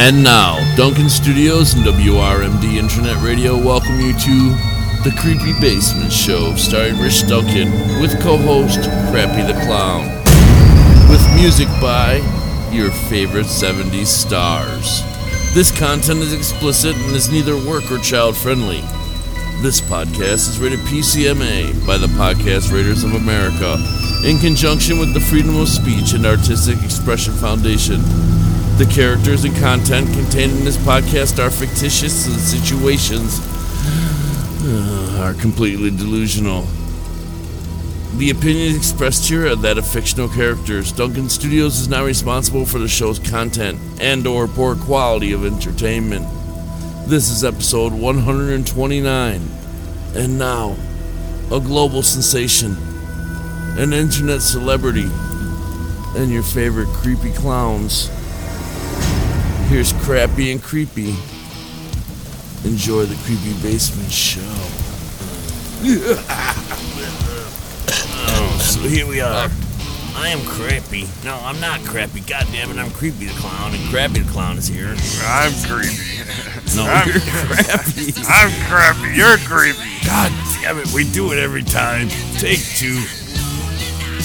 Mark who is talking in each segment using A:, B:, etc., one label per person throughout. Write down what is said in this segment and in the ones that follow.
A: And now, Duncan Studios and WRMD Internet Radio welcome you to The Creepy Basement Show, starring Rich Duncan, with co host Crappy the Clown. With music by your favorite 70s stars. This content is explicit and is neither work or child friendly. This podcast is rated PCMA by the Podcast Raiders of America in conjunction with the Freedom of Speech and Artistic Expression Foundation. The characters and content contained in this podcast are fictitious and situations uh, are completely delusional. The opinions expressed here are that of fictional characters. Duncan Studios is not responsible for the show's content and or poor quality of entertainment. This is episode 129. And now, a global sensation, an internet celebrity, and your favorite creepy clowns. Here's Crappy and Creepy. Enjoy the Creepy Basement Show.
B: Oh, so here we are. I am Crappy. No, I'm not Crappy. God damn it, I'm Creepy the Clown, and Crappy the Clown is here.
C: I'm creepy.
A: No,
C: I'm,
A: you're Crappy.
C: I'm crappy. You're creepy.
B: God damn it, we do it every time. Take two.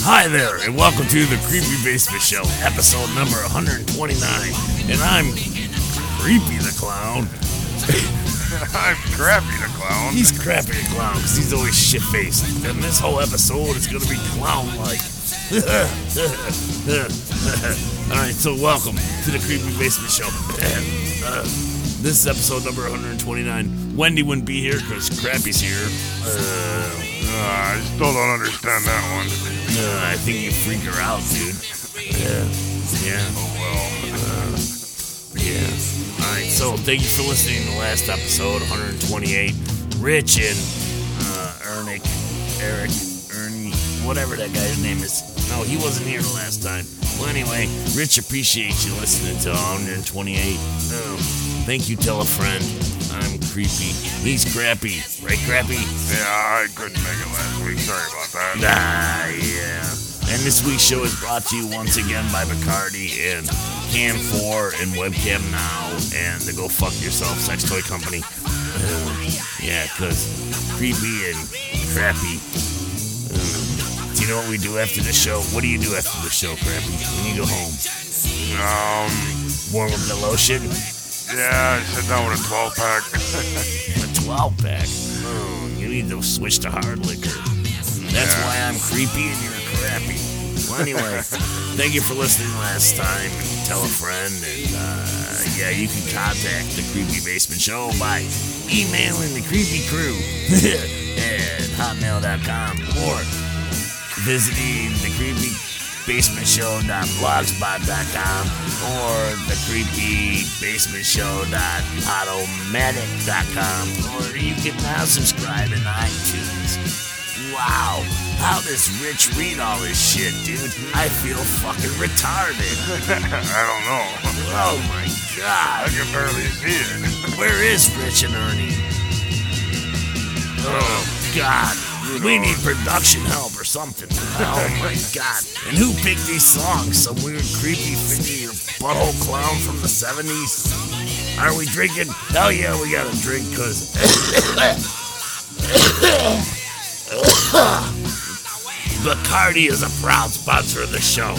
B: Hi there, and welcome to the Creepy Basement Show, episode number 129. And I'm Creepy the Clown.
C: I'm crappy the clown.
B: He's Crappy the Clown because he's always shit faced. And this whole episode is going to be clown like. Alright, so welcome to the Creepy Basement Show. Uh, this is episode number 129. Wendy wouldn't be here because Crappy's here. Uh,
C: Uh, I still don't understand that one.
B: Uh, I think you freak her out, dude. Yeah. Yeah.
C: Oh well.
B: Yeah. All right. So thank you for listening to the last episode, 128. Rich and uh, Ernick, Eric, Ernie, whatever that guy's name is. No, he wasn't here the last time. Well, anyway, Rich appreciates you listening to 128. Oh, thank you. Tell a friend. I'm creepy. He's crappy. Right, crappy?
C: Yeah, I couldn't make it last week. Sorry about that.
B: Ah, yeah. And this week's show is brought to you once again by Bacardi and Cam 4 and Webcam Now and the Go Fuck Yourself Sex Toy Company. Uh, yeah, because creepy and crappy. Uh, do you know what we do after the show? What do you do after the show, crappy? When you go home?
C: Um,
B: Warm up the lotion?
C: Yeah, I sit down with a 12 pack.
B: A 12 pack? Oh, you need to switch to hard liquor. That's
C: Yeah.
B: why I'm creepy and you're crappy. Well, anyway, thank you for listening last time. And tell a friend, and uh, yeah, you can contact the Creepy Basement Show by emailing the Creepy Crew at hotmail.com or visiting the Creepy Basement Show.blogspot.com or the Creepy Basement Show.podomatic.com or you can now subscribe in iTunes. Wow, how does Rich read all this shit, dude? I feel fucking retarded.
C: I don't know.
B: Oh my god.
C: I can barely see it.
B: Where is Rich and Ernie? Oh god. We need production help or something. Oh my god. And who picked these songs? Some weird creepy your butthole clown from the 70s? Are we drinking? Hell yeah, we gotta drink because Bacardi is a proud sponsor of the show.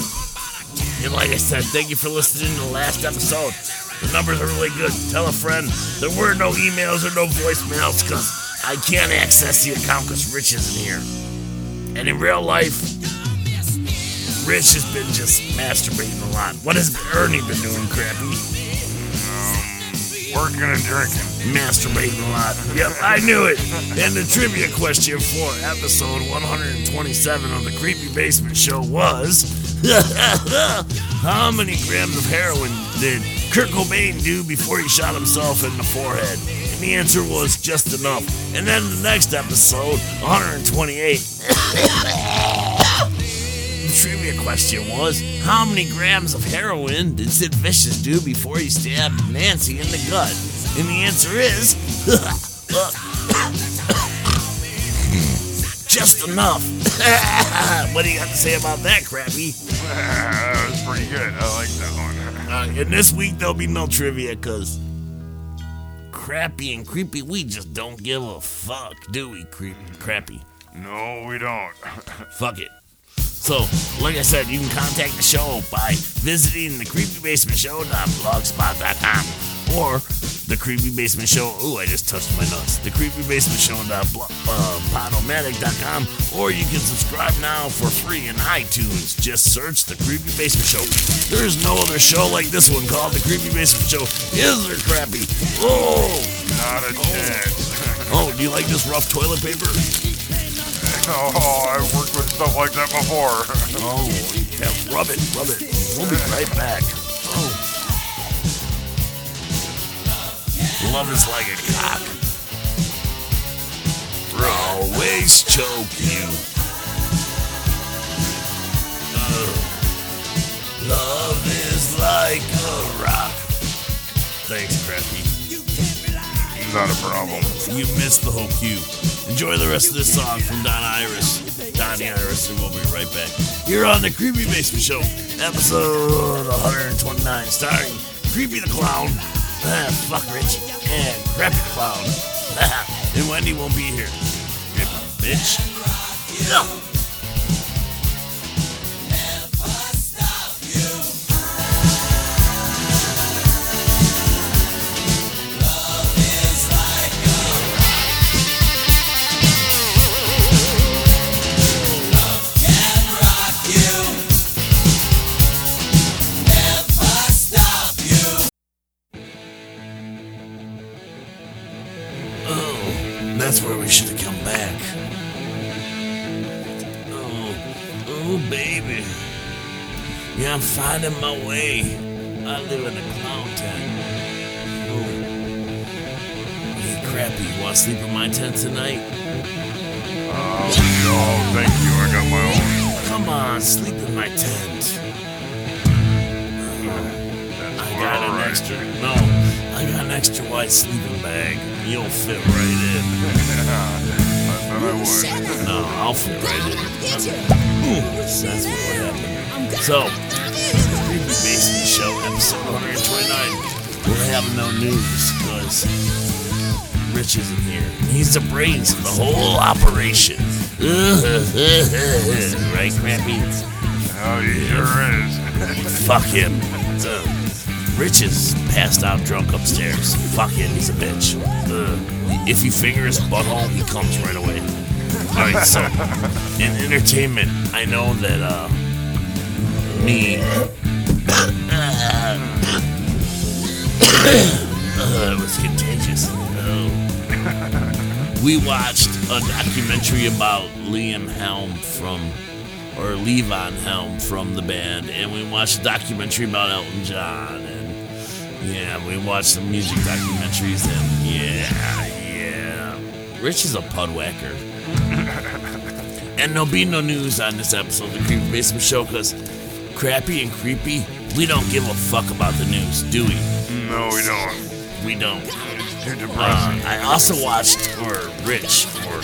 B: And like I said, thank you for listening to the last episode. The numbers are really good. Tell a friend. There were no emails or no voicemails because I can't access the account because Rich isn't here. And in real life, Rich has been just masturbating a lot. What has Ernie been doing, Crappy?
C: Um, working and drinking.
B: Masturbating a lot. Yep, I knew it. And the trivia question for episode 127 of the Creepy Basement Show was How many grams of heroin did Kurt Cobain do before he shot himself in the forehead? And the answer was just enough. And then the next episode, 128. The trivia question was How many grams of heroin did Sid Vicious do before he stabbed Nancy in the gut? And the answer is just enough. what do you got to say about that, Crappy?
C: that was pretty good. I like that one.
B: Uh, and this week there'll be no trivia because crappy and creepy, we just don't give a fuck, do we? Creep, crappy.
C: No, we don't.
B: Fuck it. So, like I said, you can contact the show by visiting the creepybasementshow.blogspot.com or the Creepy Basement Show. Ooh, I just touched my nuts. The Creepy Basement Show.podomatic.com uh, or you can subscribe now for free in iTunes. Just search the Creepy Basement Show. There's no other show like this one called the Creepy Basement Show. Is there, Crappy? Oh!
C: Not a chance.
B: Oh, do you like this rough toilet paper?
C: oh, I've worked with stuff like that before.
B: Oh, yeah, rub it, rub it. We'll be right back. Love is like a cock. Always choke you. Ugh. Love is like a rock. Thanks, Crappy.
C: Not a problem.
B: You missed the whole cue. Enjoy the rest of this song from Don Iris. Donnie Iris, and we'll be right back. Here on the Creepy Basement Show, episode 129, starring Creepy the Clown, ah, fuck Rich, and Crappy Clown. and Wendy won't be here. Bitch. No. Yeah, I'm finding my way. I live in a clown tent. Oh. Hey, crappy, you want to sleep in my tent tonight?
C: Oh, no, thank you. I got my own.
B: Come on, sleep in my tent. I got an
C: Alright.
B: extra. No, I got an extra white sleeping bag. You'll fit right in.
C: I thought I would.
B: No, I'll fit right in. That's what happened. So, Creepy Basement Show, episode 129. We'll have no news because Rich isn't here. He's the brains of the whole operation. right, Crappy?
C: Oh, he sure is.
B: Fuck him. So, Rich is passed out drunk upstairs. Fuck him, he's a bitch. Ugh. If you finger his butthole, he comes right away. Alright, so in entertainment, I know that uh me it was contagious. Oh. We watched a documentary about Liam Helm from or Levon Helm from the band, and we watched a documentary about Elton John, and yeah, we watched some music documentaries, and yeah, yeah. Rich is a pudwhacker. and there'll be no news on this episode of the Creepy Basement Show because crappy and creepy, we don't give a fuck about the news, do we?
C: No, we don't.
B: We don't.
C: It's too
B: Uh,
C: depressing.
B: I also watched, or Rich, or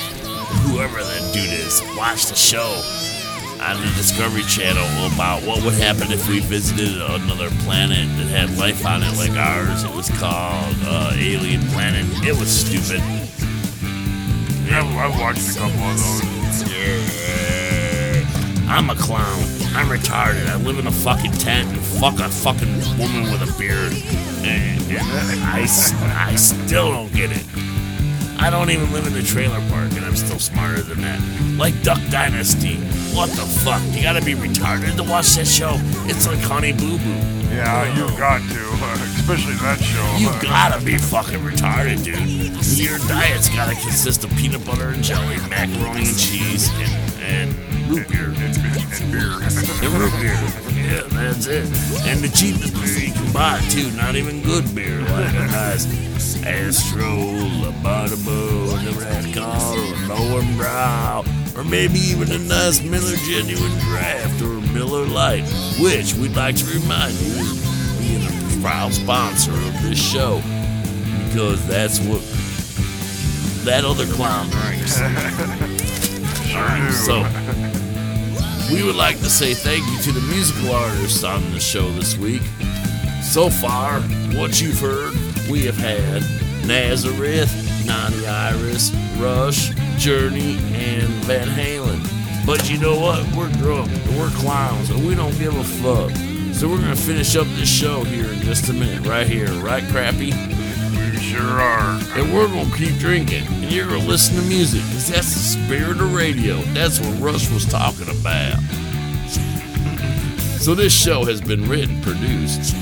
B: whoever that dude is, watched a show on the Discovery Channel about what would happen if we visited another planet that had life on it like ours. It was called uh, Alien Planet. It was stupid.
C: I've, I've watched a couple of those.
B: Yeah. I'm a clown. I'm retarded. I live in a fucking tent and fuck a fucking woman with a beard. And, and I, I still don't get it. I don't even live in the trailer park and I'm still smarter than that. Like Duck Dynasty. What the fuck? You gotta be retarded to watch that show. It's like Honey Boo Boo.
C: Yeah, you've got to, especially that show.
B: You gotta be fucking retarded, dude. Your diet's gotta consist of peanut butter and jelly, macaroni and cheese, and, and root beer.
C: and, and beer.
B: And root beer. Yeah, that's it. And the cheapest beer you can buy, too. Not even good beer, like a nice Astro, Labattable, the Red Call, or Lower Brow, or maybe even a nice Miller Genuine Draft or Miller Lite, which we'd like to remind you is being a proud sponsor of this show because that's what that other clown drinks. Alright, so we would like to say thank you to the musical artists on the show this week.
A: So far, what you've heard, we have had Nazareth, Donnie Iris, Rush, Journey, and Van Halen. But you know what? We're drunk and we're clowns and we don't give a fuck. So we're gonna finish up this show here in just a minute, right here, right, Crappy?
C: We sure are.
A: And we're gonna keep drinking and you're gonna listen to music, cause that's the spirit of radio. That's what Rush was talking about. So this show has been written, produced,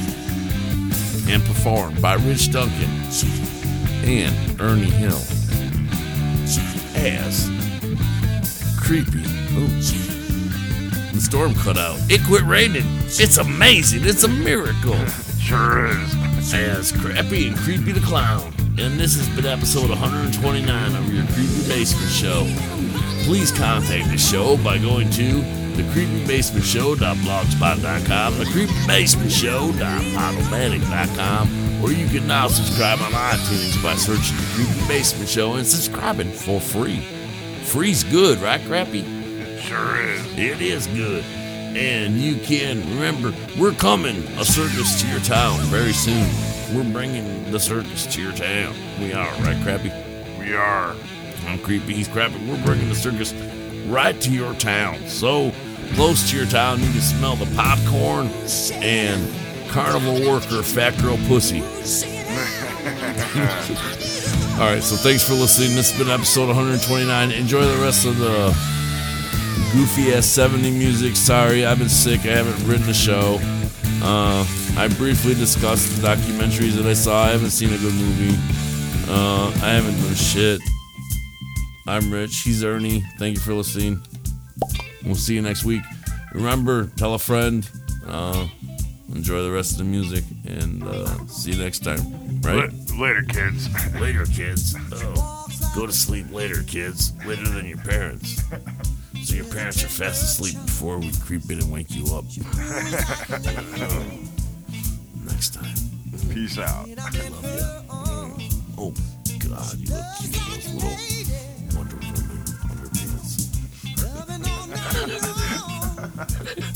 A: and performed by Rich Duncan and Ernie Hill as creepy. Oops. The storm cut out. It quit raining. It's amazing. It's a miracle.
C: Sure is.
A: As Crappy and Creepy the Clown. And this has been episode 129 of your Creepy Basement Show. Please contact the show by going to thecreepybasementshow.blogspot.com, thecreepybasementshow.podomatic.com, or you can now subscribe on iTunes by searching The Creepy Basement Show and subscribing for free. Free's good, right, Crappy?
C: Sure is.
A: It is good. And you can remember, we're coming a circus to your town very soon. We're bringing the circus to your town. We are, right, Crappy?
C: We are.
A: I'm creepy, he's crappy. We're bringing the circus right to your town. So close to your town, you can smell the popcorn and carnival worker fat girl pussy. All right, so thanks for listening. This has been episode 129. Enjoy the rest of the goofy ass 70 music. Sorry, I've been sick. I haven't written a show. Uh, I briefly discussed the documentaries that I saw. I haven't seen a good movie. Uh, I haven't done shit. I'm Rich. He's Ernie. Thank you for listening. We'll see you next week. Remember, tell a friend. Uh, enjoy the rest of the music, and uh, see you next time. Right?
C: Later, kids.
A: Later, kids. Oh, go to sleep later, kids. Later than your parents. So your parents are fast asleep before we creep in and wake you up. Next time.
C: Peace out. Love you.
A: Oh, God, you look cute in those little Wonder Woman underpants.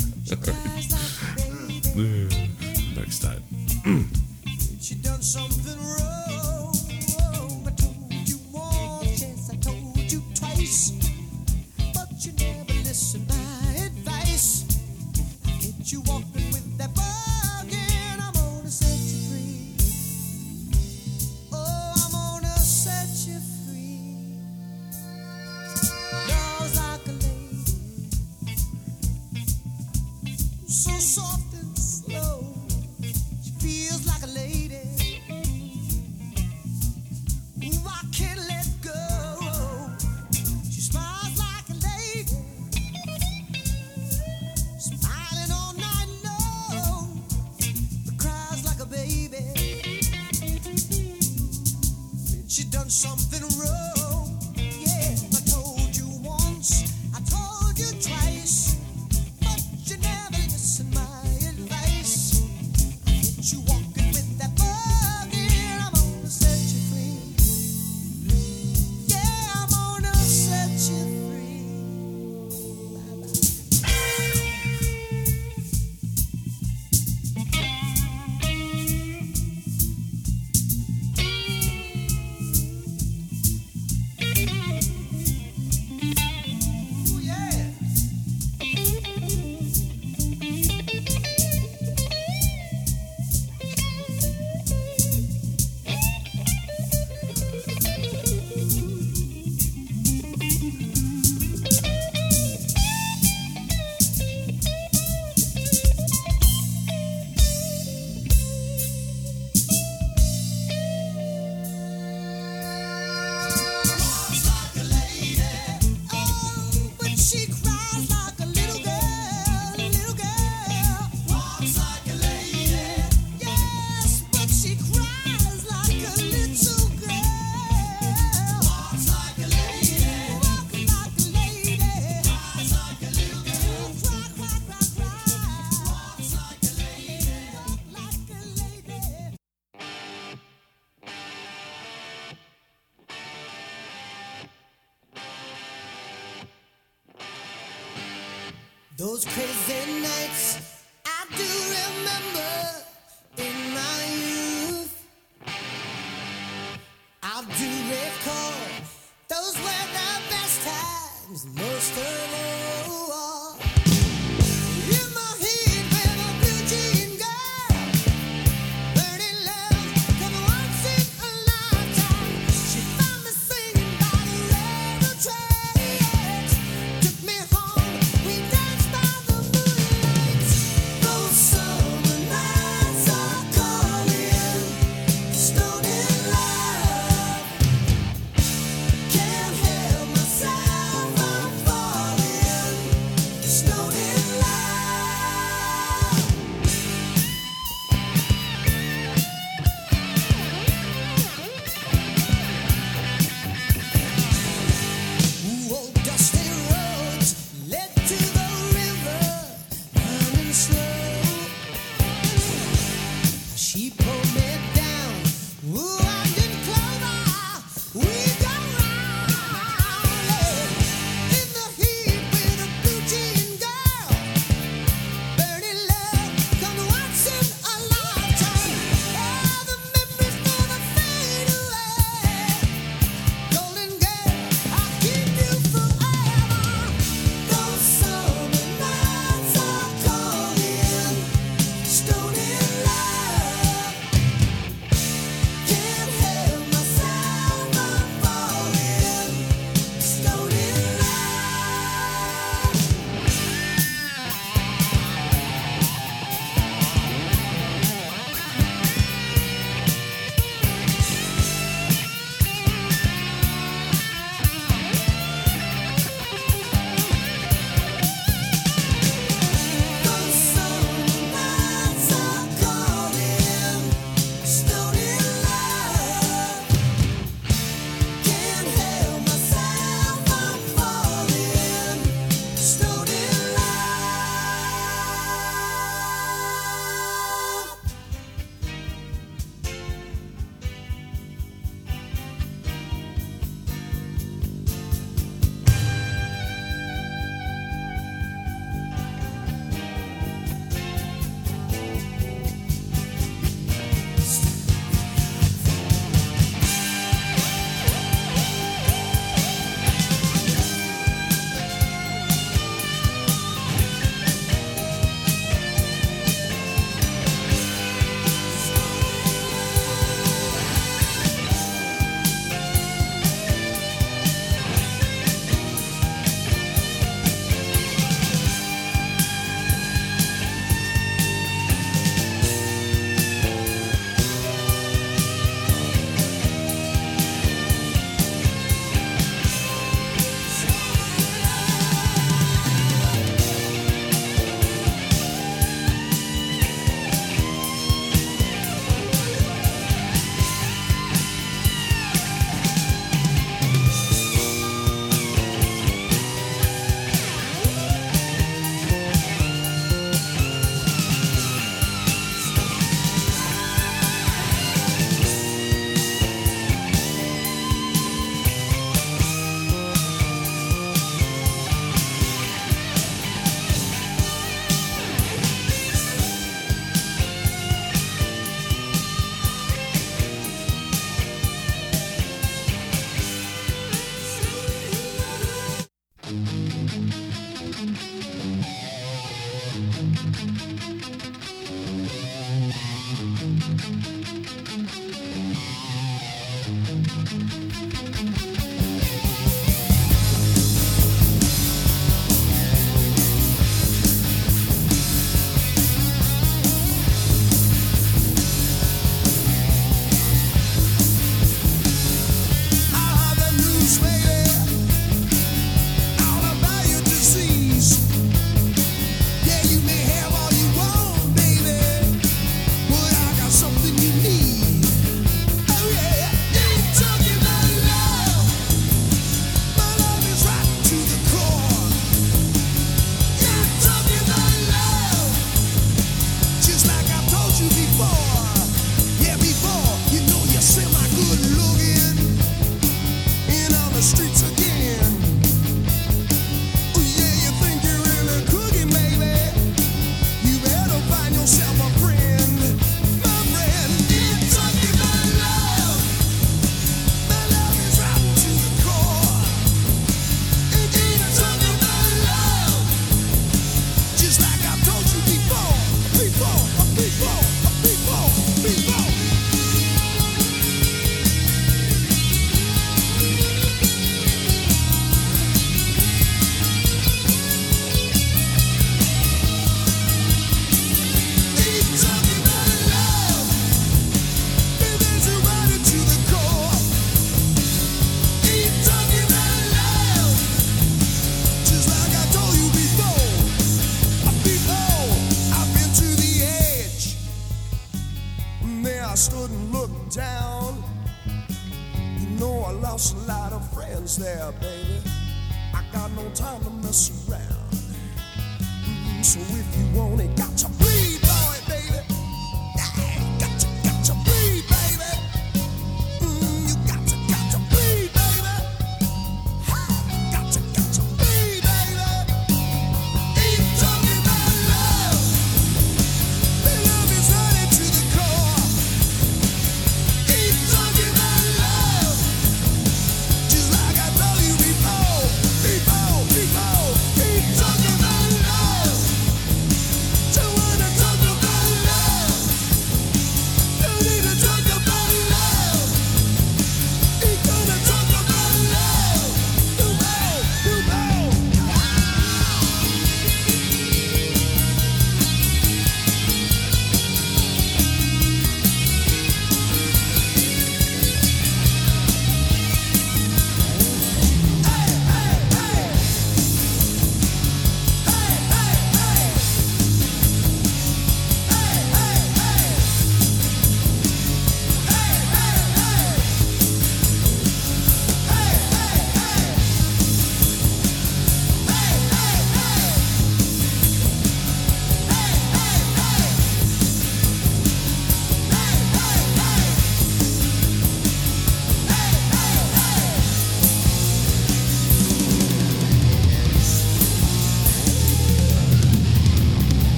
D: I do recall those were the best
A: times, most of.